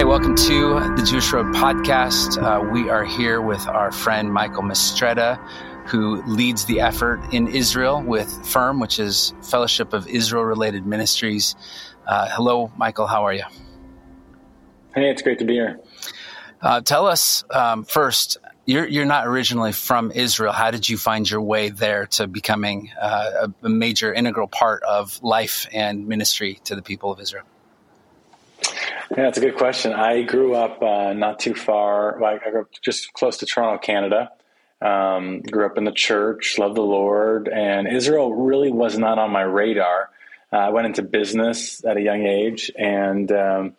Hey, welcome to the Jewish Road podcast. Uh, we are here with our friend Michael Mistretta, who leads the effort in Israel with FIRM, which is Fellowship of Israel Related Ministries. Uh, hello, Michael. How are you? Hey, it's great to be here. Uh, tell us um, first. You're, you're not originally from Israel. How did you find your way there to becoming uh, a, a major integral part of life and ministry to the people of Israel? Yeah, that's a good question. I grew up uh, not too far. Well, I grew up just close to Toronto, Canada. Um, grew up in the church, loved the Lord, and Israel really was not on my radar. Uh, I went into business at a young age, and um,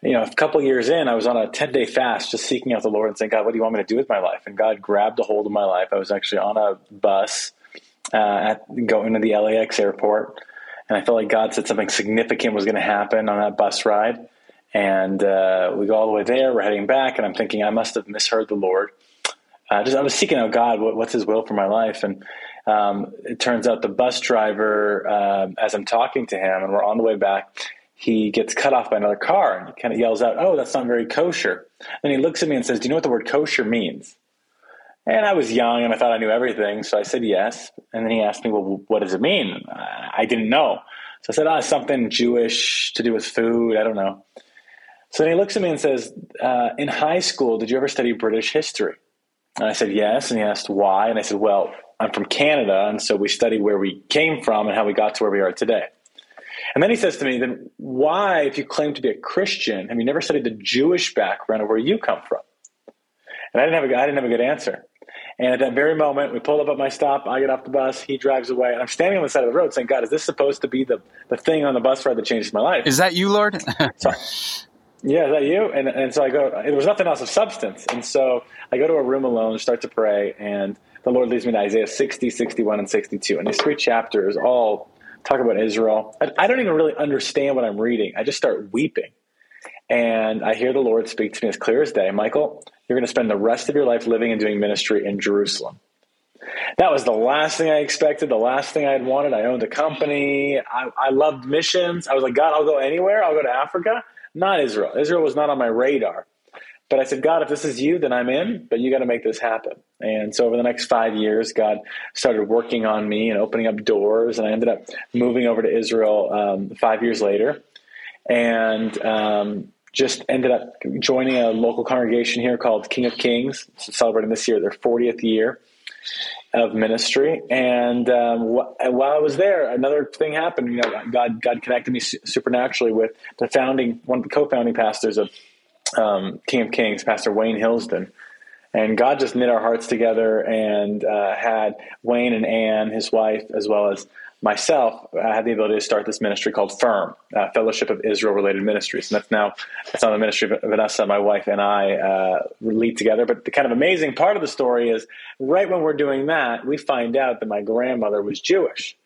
you know, a couple years in, I was on a ten day fast, just seeking out the Lord and saying, "God, what do you want me to do with my life?" And God grabbed a hold of my life. I was actually on a bus uh, at going to the LAX airport, and I felt like God said something significant was going to happen on that bus ride and uh, we go all the way there. We're heading back, and I'm thinking I must have misheard the Lord. Uh, just I was seeking out God. What, what's His will for my life? And um, it turns out the bus driver, uh, as I'm talking to him, and we're on the way back, he gets cut off by another car, and he kind of yells out, "Oh, that's not very kosher." Then he looks at me and says, "Do you know what the word kosher means?" And I was young, and I thought I knew everything, so I said yes. And then he asked me, "Well, what does it mean?" I didn't know. So I said, "Ah, oh, something Jewish to do with food. I don't know." So then he looks at me and says, uh, In high school, did you ever study British history? And I said, Yes. And he asked, Why? And I said, Well, I'm from Canada. And so we study where we came from and how we got to where we are today. And then he says to me, Then why, if you claim to be a Christian, have you never studied the Jewish background of where you come from? And I didn't have a, I didn't have a good answer. And at that very moment, we pull up at my stop. I get off the bus. He drives away. And I'm standing on the side of the road saying, God, is this supposed to be the, the thing on the bus ride that changes my life? Is that you, Lord? so, yeah, is that you? And and so I go. There was nothing else of substance, and so I go to a room alone, start to pray, and the Lord leads me to Isaiah 60, 61, and 62. And these three chapters all talk about Israel. I, I don't even really understand what I'm reading. I just start weeping, and I hear the Lord speak to me as clear as day. Michael, you're going to spend the rest of your life living and doing ministry in Jerusalem. That was the last thing I expected, the last thing I had wanted. I owned a company. I, I loved missions. I was like, God, I'll go anywhere. I'll go to Africa not Israel. Israel was not on my radar. But I said, God, if this is you, then I'm in, but you got to make this happen. And so over the next five years, God started working on me and opening up doors. And I ended up moving over to Israel um, five years later and um, just ended up joining a local congregation here called King of Kings, celebrating this year their 40th year of ministry. And um, wh- while I was there, another thing happened. You know, God God connected me su- supernaturally with the founding one of the co-founding pastors of um, King of Kings, Pastor Wayne Hillsden. And God just knit our hearts together and uh, had Wayne and Ann, his wife, as well as myself, I had the ability to start this ministry called FIRM, uh, Fellowship of Israel Related Ministries. And that's now, that's on the ministry of Vanessa, my wife, and I uh, lead together. But the kind of amazing part of the story is right when we're doing that, we find out that my grandmother was Jewish.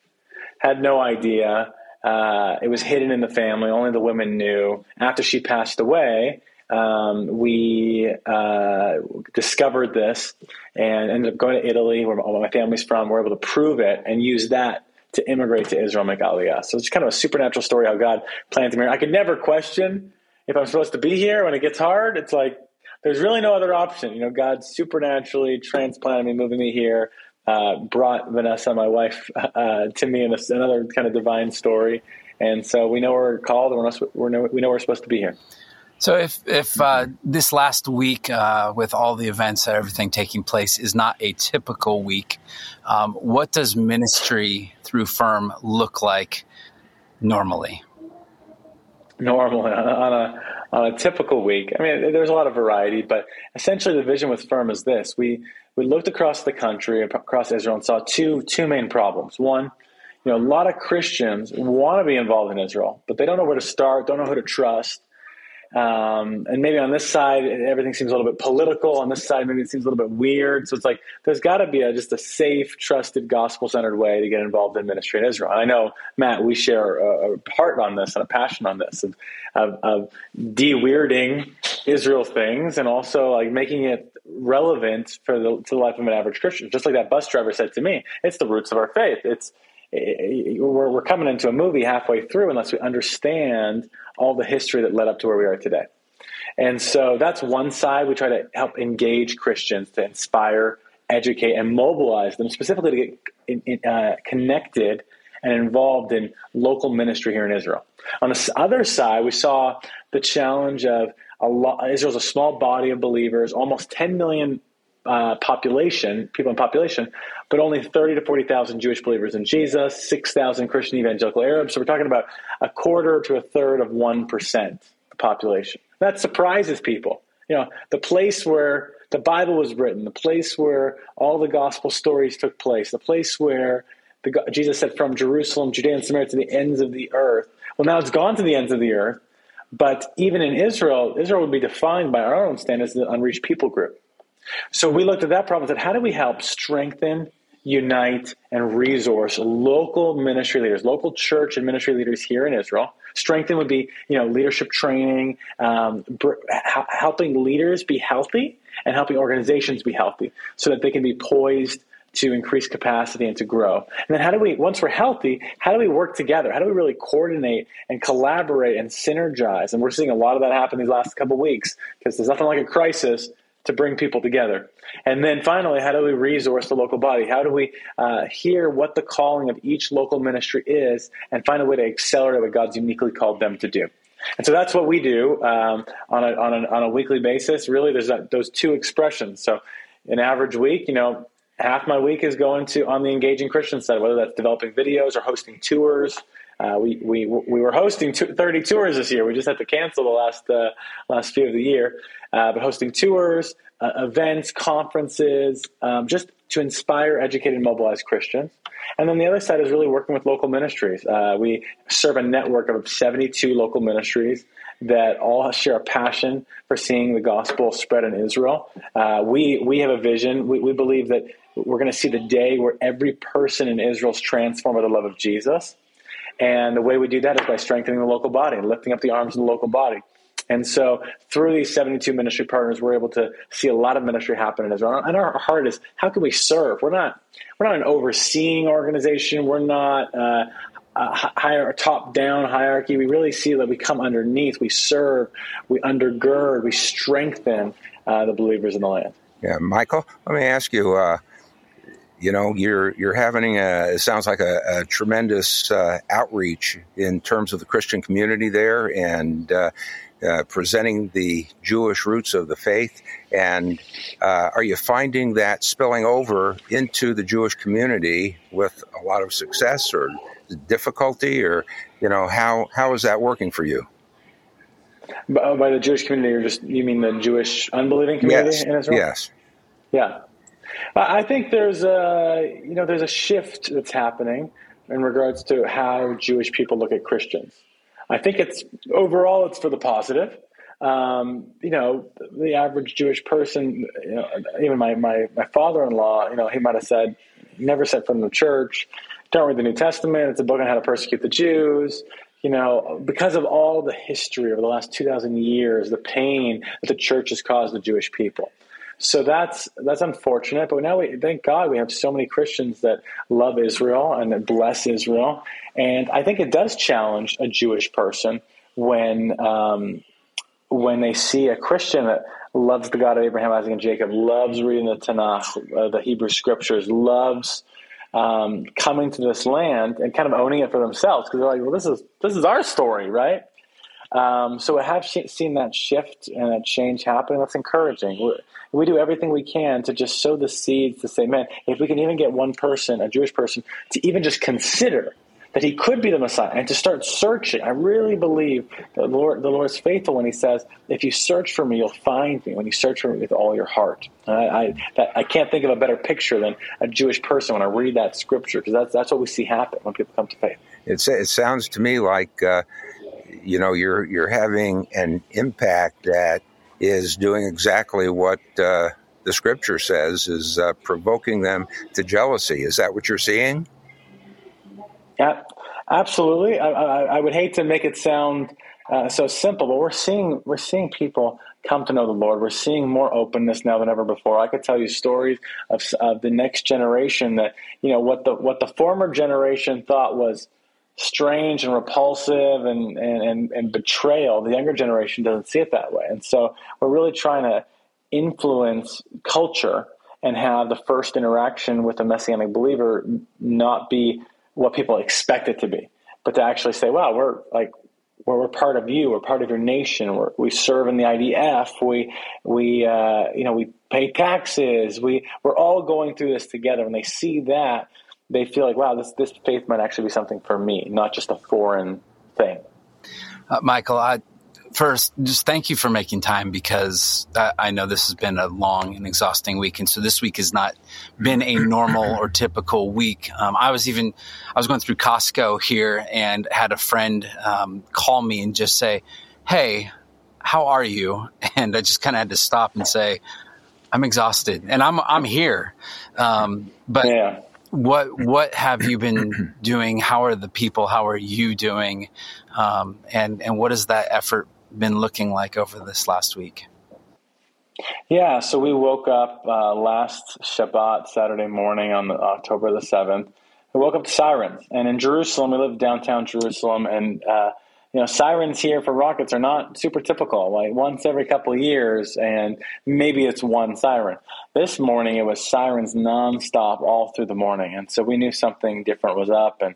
Had no idea. Uh, it was hidden in the family. Only the women knew. After she passed away, um, we uh, discovered this and ended up going to Italy, where all my family's from. We're able to prove it and use that to immigrate to Israel, make aliyah. So it's kind of a supernatural story how God planted me. I could never question if I'm supposed to be here when it gets hard. It's like there's really no other option. You know, God supernaturally transplanted me, moving me here, uh, brought Vanessa, my wife, uh, to me in a, another kind of divine story. And so we know we're called, and we're, we know we're supposed to be here. So, if if uh, this last week, uh, with all the events and everything taking place, is not a typical week, um, what does ministry through FIRM look like normally? Normally, on a on a typical week, I mean, there's a lot of variety, but essentially, the vision with FIRM is this: we we looked across the country, across Israel, and saw two two main problems. One, you know, a lot of Christians want to be involved in Israel, but they don't know where to start, don't know who to trust um, and maybe on this side, everything seems a little bit political. On this side, maybe it seems a little bit weird. So it's like there's got to be a, just a safe, trusted, gospel centered way to get involved in ministry in Israel. And I know, Matt, we share a, a heart on this and a passion on this of, of, of de weirding Israel things and also like making it relevant for the, to the life of an average Christian. Just like that bus driver said to me, it's the roots of our faith. It's we're, we're coming into a movie halfway through unless we understand all the history that led up to where we are today. And so that's one side. We try to help engage Christians to inspire, educate, and mobilize them specifically to get in, in, uh, connected and involved in local ministry here in Israel. On the other side, we saw the challenge of a lot, Israel's a small body of believers, almost 10 million uh, population, people in population, but only 30 to 40,000 Jewish believers in Jesus, 6,000 Christian evangelical Arabs. So we're talking about a quarter to a third of 1% of the population. That surprises people. You know, the place where the Bible was written, the place where all the gospel stories took place, the place where the, Jesus said, from Jerusalem, Judea, and Samaria to the ends of the earth. Well, now it's gone to the ends of the earth. But even in Israel, Israel would be defined by our own standards as an unreached people group. So we looked at that problem and said, how do we help strengthen, unite, and resource local ministry leaders, local church and ministry leaders here in Israel? Strengthen would be, you know, leadership training, um, helping leaders be healthy and helping organizations be healthy so that they can be poised to increase capacity and to grow. And then how do we, once we're healthy, how do we work together? How do we really coordinate and collaborate and synergize? And we're seeing a lot of that happen these last couple weeks because there's nothing like a crisis to bring people together. And then finally, how do we resource the local body? How do we uh, hear what the calling of each local ministry is and find a way to accelerate what God's uniquely called them to do? And so that's what we do um, on, a, on, a, on a weekly basis. Really, there's that, those two expressions. So, an average week, you know, half my week is going to on the engaging Christian side, whether that's developing videos or hosting tours. Uh, we, we, we were hosting 30 tours this year. We just had to cancel the last, uh, last few of the year. Uh, but hosting tours, uh, events, conferences, um, just to inspire, educate, and mobilize Christians. And then the other side is really working with local ministries. Uh, we serve a network of 72 local ministries that all share a passion for seeing the gospel spread in Israel. Uh, we, we have a vision. We, we believe that we're going to see the day where every person in Israel is transformed by the love of Jesus. And the way we do that is by strengthening the local body and lifting up the arms of the local body. And so through these 72 ministry partners, we're able to see a lot of ministry happen in Israel. And our heart is, how can we serve? We're not, we're not an overseeing organization. We're not uh, a higher, top down hierarchy. We really see that we come underneath, we serve, we undergird, we strengthen uh, the believers in the land. Yeah, Michael, let me ask you, uh, you know you're you're having a it sounds like a, a tremendous uh, outreach in terms of the Christian community there and uh, uh, presenting the Jewish roots of the faith. And uh, are you finding that spilling over into the Jewish community with a lot of success or difficulty or you know how how is that working for you? By, by the Jewish community or just you mean the Jewish unbelieving community yes. in Israel? Yes. Yeah I think there's a you know there's a shift that's happening in regards to how Jewish people look at Christians. I think it's overall it's for the positive. Um, you know, the average Jewish person, you know, even my, my, my father-in-law, you know, he might have said, never sent from the church, don't read the New Testament. It's a book on how to persecute the Jews. You know, because of all the history over the last 2,000 years, the pain that the church has caused the Jewish people. So that's that's unfortunate. But now we thank God we have so many Christians that love Israel and that bless Israel. And I think it does challenge a Jewish person when um, when they see a Christian that loves the God of Abraham, Isaac, and Jacob, loves reading the Tanakh, uh, the Hebrew Scriptures, loves um, coming to this land and kind of owning it for themselves because they're like, well, this is this is our story, right? Um, so I have seen that shift and that change happen. That's encouraging. we we do everything we can to just sow the seeds to say, man, if we can even get one person, a Jewish person, to even just consider that he could be the Messiah and to start searching. I really believe the Lord, the Lord is faithful when He says, "If you search for me, you'll find me." When you search for me with all your heart, I, I, that, I can't think of a better picture than a Jewish person when I read that scripture because that's that's what we see happen when people come to faith. It's, it sounds to me like uh, you know you're you're having an impact that is doing exactly what uh, the scripture says is uh, provoking them to jealousy. Is that what you're seeing? Yeah, absolutely. I, I, I would hate to make it sound uh, so simple, but we're seeing we're seeing people come to know the Lord. We're seeing more openness now than ever before. I could tell you stories of, of the next generation that you know what the what the former generation thought was strange and repulsive and, and, and, and betrayal. The younger generation doesn't see it that way. And so we're really trying to influence culture and have the first interaction with a messianic believer not be what people expect it to be, but to actually say, wow, we're like, we're, part of you, we're part of your nation, we're, we serve in the IDF, we, we, uh, you know, we pay taxes, we, we're all going through this together. When they see that, they feel like, wow, this, this faith might actually be something for me, not just a foreign thing. Uh, Michael, I, first, just thank you for making time because I, I, know this has been a long and exhausting week. And so this week has not been a normal or typical week. Um, I was even, I was going through Costco here and had a friend um, call me and just say, Hey, how are you? And I just kind of had to stop and say, I'm exhausted and I'm, I'm here. Um, but yeah what what have you been doing? How are the people? How are you doing? Um, and and what has that effort been looking like over this last week? Yeah, so we woke up uh, last Shabbat Saturday morning on the, October the seventh. We woke up to sirens, and in Jerusalem, we live downtown Jerusalem, and uh, you know, sirens here for rockets are not super typical. Like once every couple of years, and maybe it's one siren. This morning, it was sirens nonstop all through the morning, and so we knew something different was up. And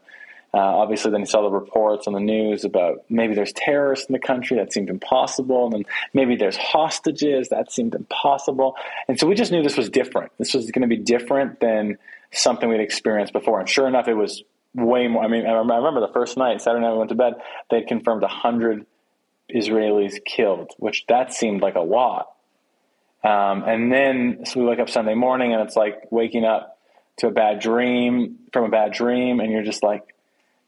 uh, obviously, then you saw the reports on the news about maybe there's terrorists in the country. That seemed impossible. And maybe there's hostages. That seemed impossible. And so we just knew this was different. This was going to be different than something we'd experienced before. And sure enough, it was way more. I mean, I remember the first night, Saturday night we went to bed, they had confirmed 100 Israelis killed, which that seemed like a lot. Um, and then, so we wake up Sunday morning and it's like waking up to a bad dream from a bad dream, and you're just like,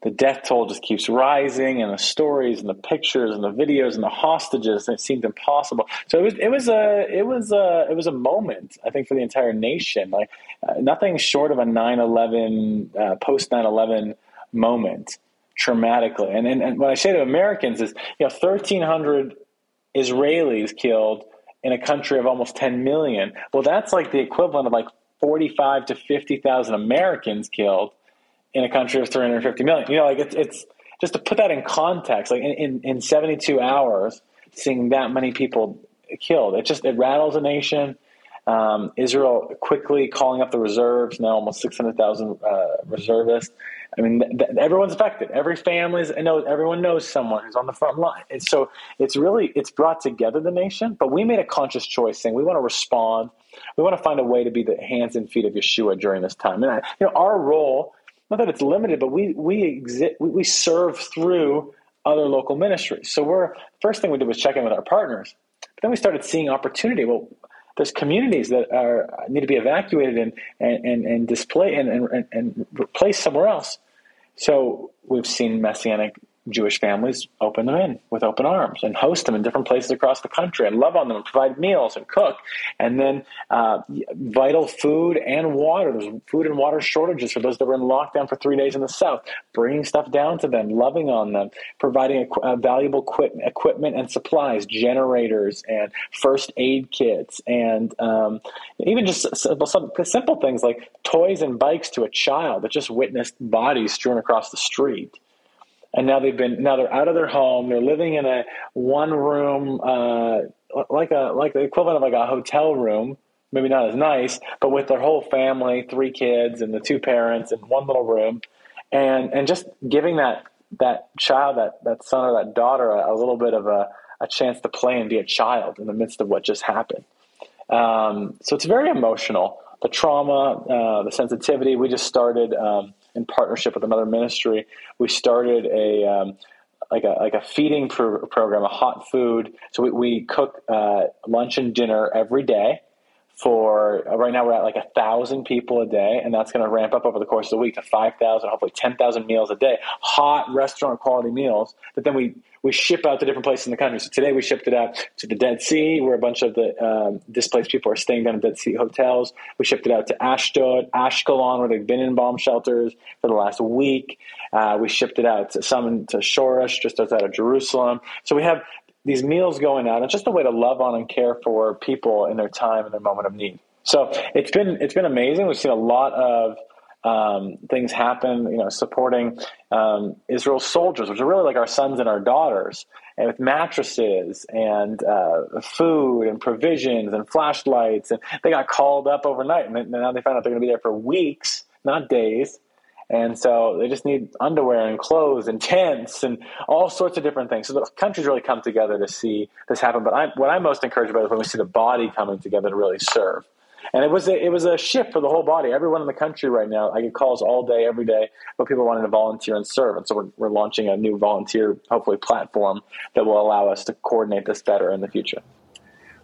the death toll just keeps rising, and the stories and the pictures and the videos and the hostages. It seemed impossible. So it was it was a it was a it was a moment. I think for the entire nation, like uh, nothing short of a 9/11 uh, post 9/11 moment, traumatically. And, and and what I say to Americans is, you know, 1,300 Israelis killed in a country of almost 10 million. Well, that's like the equivalent of like 45 to 50,000 Americans killed in a country of 350 million. You know, like it's, it's just to put that in context, like in, in, in 72 hours, seeing that many people killed, it just, it rattles a nation. Um, Israel quickly calling up the reserves, now almost 600,000 uh, reservists. I mean, th- th- everyone's affected. Every family's, I know everyone knows someone who's on the front line. And so it's really, it's brought together the nation, but we made a conscious choice saying we want to respond. We want to find a way to be the hands and feet of Yeshua during this time. And, I, you know, our role not that it's limited, but we we exist we, we serve through other local ministries. So we're first thing we did was check in with our partners. But then we started seeing opportunity. Well, there's communities that are need to be evacuated and and and, and display and, and and replaced somewhere else. So we've seen messianic Jewish families open them in with open arms and host them in different places across the country and love on them and provide meals and cook. And then uh, vital food and water. There's food and water shortages for those that were in lockdown for three days in the South. Bringing stuff down to them, loving on them, providing a, valuable equipment, and supplies, generators and first aid kits, and um, even just simple things like toys and bikes to a child that just witnessed bodies strewn across the street and now they've been now they're out of their home. They're living in a one room, uh, like a like the equivalent of like a hotel room. Maybe not as nice, but with their whole family, three kids and the two parents in one little room, and and just giving that that child, that that son or that daughter, a, a little bit of a, a chance to play and be a child in the midst of what just happened. Um, so it's very emotional. The trauma, uh, the sensitivity. We just started. Um, in partnership with another ministry, we started a um, like a like a feeding pro- program, a hot food. So we, we cook uh, lunch and dinner every day for uh, right now we're at like a thousand people a day and that's going to ramp up over the course of the week to 5000 hopefully 10000 meals a day. Hot restaurant quality meals that then we we ship out to different places in the country. So today we shipped it out to the dead sea where a bunch of the um, displaced people are staying down in dead sea hotels. We shipped it out to ashdod ashkelon where they've been in bomb shelters for the last week. Uh, we shipped it out to some to shoresh just outside of jerusalem. So we have these meals going out. It's just a way to love on and care for people in their time and their moment of need. So it's been it's been amazing. We've seen a lot of um, things happen, you know, supporting um, Israel's soldiers, which are really like our sons and our daughters, and with mattresses and uh, food and provisions and flashlights. And they got called up overnight, and now they found out they're going to be there for weeks, not days. And so they just need underwear and clothes and tents and all sorts of different things. So the countries really come together to see this happen. But I, what I'm most encouraged about is when we see the body coming together to really serve. And it was a, it was a shift for the whole body. Everyone in the country right now, I get calls all day, every day, about people wanting to volunteer and serve. And so we're, we're launching a new volunteer, hopefully, platform that will allow us to coordinate this better in the future.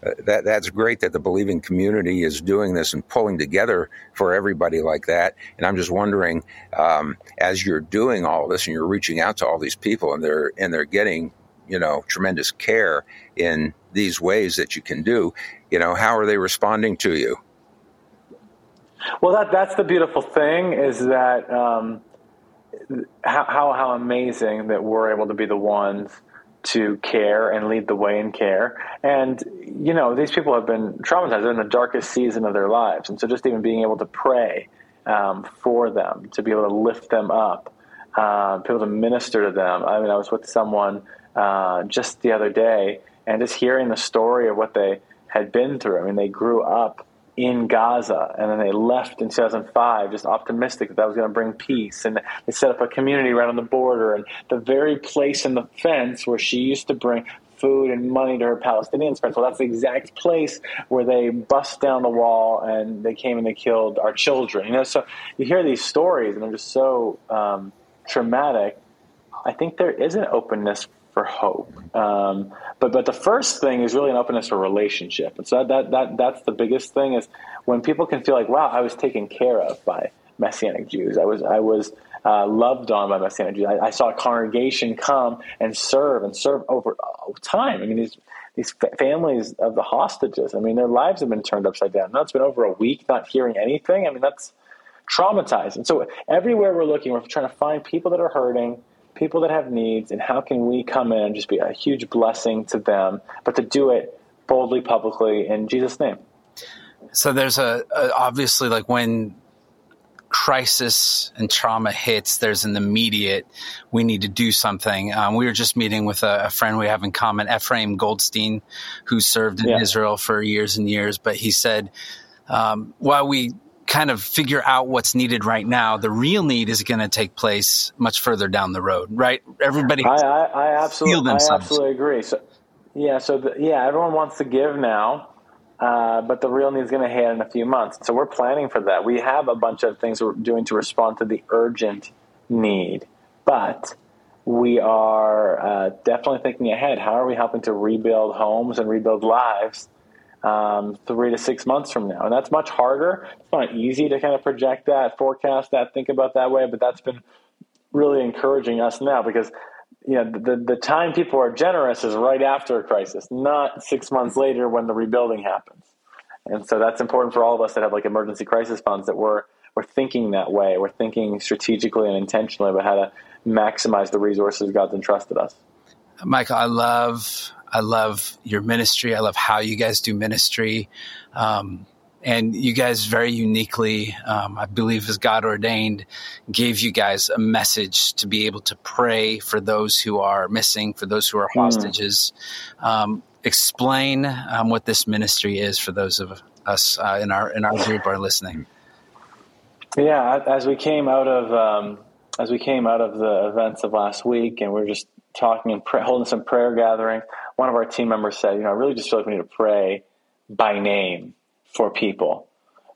Uh, that that's great that the believing community is doing this and pulling together for everybody like that. And I'm just wondering, um, as you're doing all this and you're reaching out to all these people and they're and they're getting you know tremendous care in these ways that you can do, you know, how are they responding to you? Well, that that's the beautiful thing is that um, how, how how amazing that we're able to be the ones to care and lead the way in care. And you know, these people have been traumatized. They're in the darkest season of their lives, and so just even being able to pray um, for them, to be able to lift them up, uh, be able to minister to them. I mean, I was with someone uh, just the other day, and just hearing the story of what they had been through. I mean, they grew up in Gaza, and then they left in 2005, just optimistic that that was going to bring peace. And they set up a community right on the border, and the very place in the fence where she used to bring food and money to her Palestinian friends. Well, that's the exact place where they bust down the wall and they came and they killed our children. You know, so you hear these stories, and they're just so um, traumatic. I think there is an openness for hope. Um, but but the first thing is really an openness for relationship. And so that, that that that's the biggest thing is when people can feel like, wow, I was taken care of by Messianic Jews. I was I was uh, loved on by Messianic Jews. I, I, saw a congregation come and serve and serve over, over time. I mean these these families of the hostages. I mean their lives have been turned upside down. Now it's been over a week not hearing anything. I mean that's traumatized. And so everywhere we're looking, we're trying to find people that are hurting people that have needs, and how can we come in and just be a huge blessing to them, but to do it boldly, publicly, in Jesus' name. So there's a, a obviously like when crisis and trauma hits, there's an immediate, we need to do something. Um, we were just meeting with a, a, friend we have in common, Ephraim Goldstein, who served in yeah. Israel for years and years. But he said, um, while we kind of figure out what's needed right now, the real need is going to take place much further down the road, right? Everybody, I, I, I absolutely, I absolutely agree. So, yeah, so the, yeah, everyone wants to give now, uh, but the real need is going to hit in a few months. So we're planning for that. We have a bunch of things we're doing to respond to the urgent need, but we are uh, definitely thinking ahead. How are we helping to rebuild homes and rebuild lives? Um, three to six months from now. And that's much harder. It's not easy to kind of project that, forecast that, think about that way, but that's been really encouraging us now because you know the, the time people are generous is right after a crisis, not six months later when the rebuilding happens. And so that's important for all of us that have like emergency crisis funds that we're we're thinking that way. We're thinking strategically and intentionally about how to maximize the resources God's entrusted us. Michael, I love I love your ministry. I love how you guys do ministry. Um, and you guys very uniquely, um, I believe, as God ordained, gave you guys a message to be able to pray for those who are missing, for those who are hmm. hostages. Mm. Um, explain um, what this ministry is for those of us uh, in our in our group are listening. Yeah, as we came out of um, as we came out of the events of last week, and we are just talking and pray, holding some prayer gathering, one of our team members said, you know, I really just feel like we need to pray by name for people.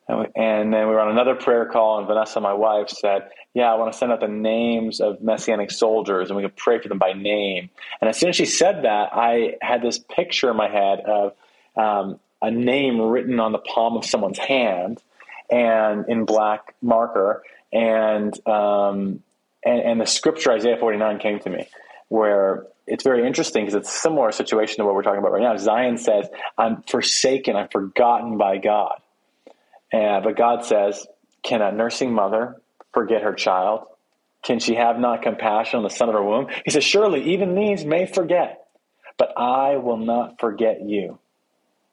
And, we, and then we were on another prayer call, and Vanessa, my wife, said, Yeah, I want to send out the names of Messianic soldiers, and we could pray for them by name. And as soon as she said that, I had this picture in my head of um, a name written on the palm of someone's hand and in black marker. And, um, and, and the scripture, Isaiah 49, came to me, where it's very interesting because it's a similar situation to what we're talking about right now. Zion says, I'm forsaken, I'm forgotten by God. And, but God says, Can a nursing mother forget her child? Can she have not compassion on the son of her womb? He says, Surely even these may forget, but I will not forget you.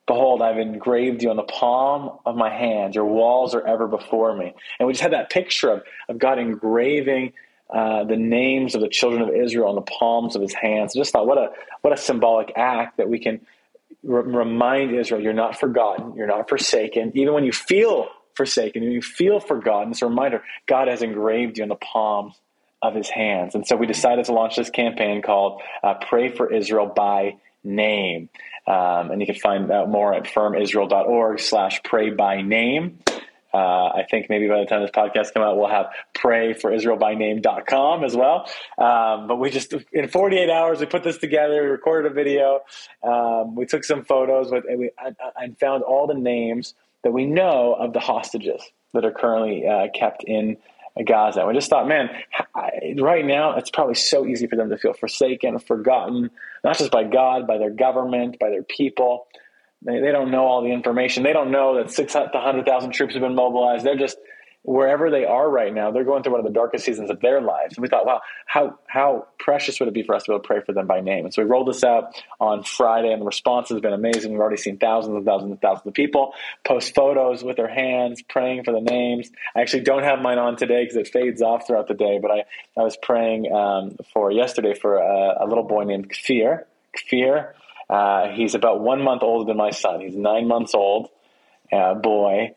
Behold, I've engraved you on the palm of my hand. Your walls are ever before me. And we just had that picture of, of God engraving uh, the names of the children of Israel on the palms of his hands. I just thought, what a what a symbolic act that we can re- remind Israel, you're not forgotten, you're not forsaken. Even when you feel forsaken, when you feel forgotten, it's a reminder, God has engraved you on the palms of his hands. And so we decided to launch this campaign called uh, Pray for Israel by Name. Um, and you can find out more at firmisrael.org slash pray by name. Uh, I think maybe by the time this podcast comes out, we'll have prayforisraelbyname.com as well. Um, but we just, in 48 hours, we put this together, we recorded a video, um, we took some photos, with, and, we, and found all the names that we know of the hostages that are currently uh, kept in Gaza. We just thought, man, right now it's probably so easy for them to feel forsaken, forgotten, not just by God, by their government, by their people. They, they don't know all the information. They don't know that 600,000 troops have been mobilized. They're just wherever they are right now, they're going through one of the darkest seasons of their lives. And we thought, wow, how how precious would it be for us to be able to pray for them by name? And so we rolled this out on Friday, and the response has been amazing. We've already seen thousands and thousands and thousands of people post photos with their hands praying for the names. I actually don't have mine on today because it fades off throughout the day, but I, I was praying um, for yesterday for a, a, little boy named Kfir. Kfir, uh, he's about one month older than my son. He's nine months old, uh, boy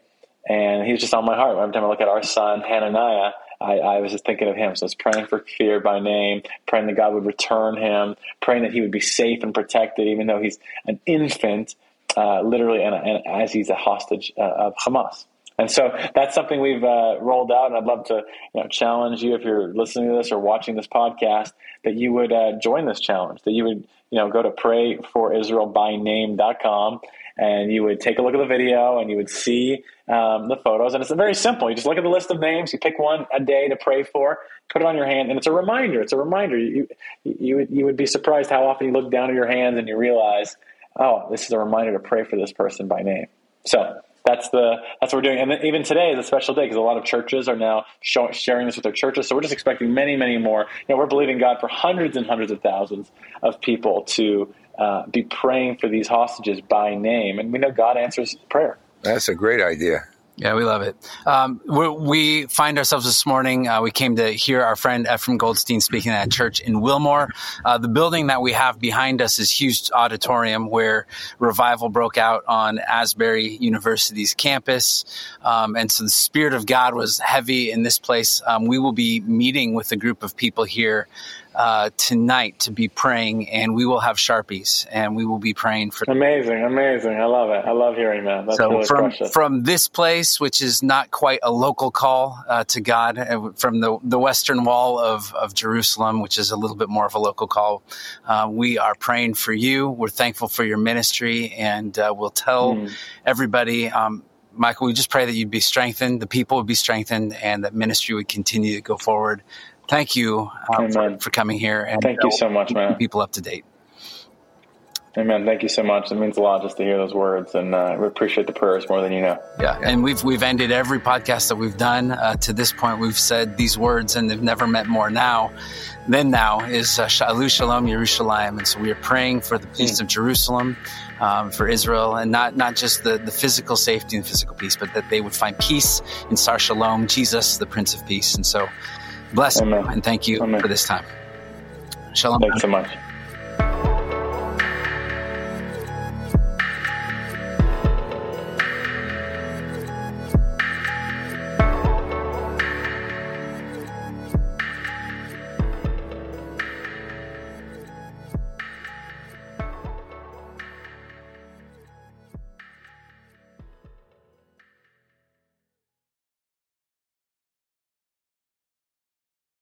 and he's just on my heart. Every time I look at our son, Hananiah, I, I, was just thinking of him. So I was praying for Kfir by name, praying that God would return him, praying that he would be safe and protected, even though he's an infant, uh, literally, and, and, as he's a hostage uh, of Hamas. And so that's something we've uh, rolled out, and I'd love to you know, challenge you if you're listening to this or watching this podcast that you would uh, join this challenge, that you would you know go to prayforisraelbyname.com and you would take a look at the video and you would see um, the photos. And it's very simple. You just look at the list of names, you pick one a day to pray for, put it on your hand, and it's a reminder. It's a reminder. You, you, you would be surprised how often you look down at your hands and you realize, oh, this is a reminder to pray for this person by name. So that's the that's what we're doing. And then even today is a special day because a lot of churches are now show, sharing this with their churches. So we're just expecting many, many more. You know, we're believing God for hundreds and hundreds of thousands of people to uh, be praying for these hostages by name. And we know God answers prayer. That's a great idea. Yeah, we love it. Um, we find ourselves this morning. Uh, we came to hear our friend Ephraim Goldstein speaking at a church in Wilmore. Uh, the building that we have behind us is huge auditorium where revival broke out on Asbury University's campus, um, and so the Spirit of God was heavy in this place. Um, we will be meeting with a group of people here uh, tonight to be praying, and we will have sharpies, and we will be praying for. Amazing, amazing! I love it. I love hearing that. That's so really from precious. from this place, which is not quite a local call uh, to God, uh, from the the western wall of of Jerusalem, which is a little bit more of a local call, uh, we are praying for you. We're thankful for your ministry, and uh, we'll tell mm. everybody. Um, Michael, we just pray that you'd be strengthened, the people would be strengthened, and that ministry would continue to go forward thank you uh, for, for, coming here. And thank you so much, man. People up to date. Amen. Thank you so much. It means a lot just to hear those words, and uh, we appreciate the prayers more than you know. Yeah, and we've we've ended every podcast that we've done uh, to this point. We've said these words, and they've never meant more now than now. Is uh, Shalu Shalom Yerushalayim, and so we are praying for the peace mm. of Jerusalem, um, for Israel, and not not just the the physical safety and physical peace, but that they would find peace in Sar Shalom, Jesus, the Prince of Peace, and so. Bless Amen. you and thank you Amen. for this time. Shalom. Thanks so much.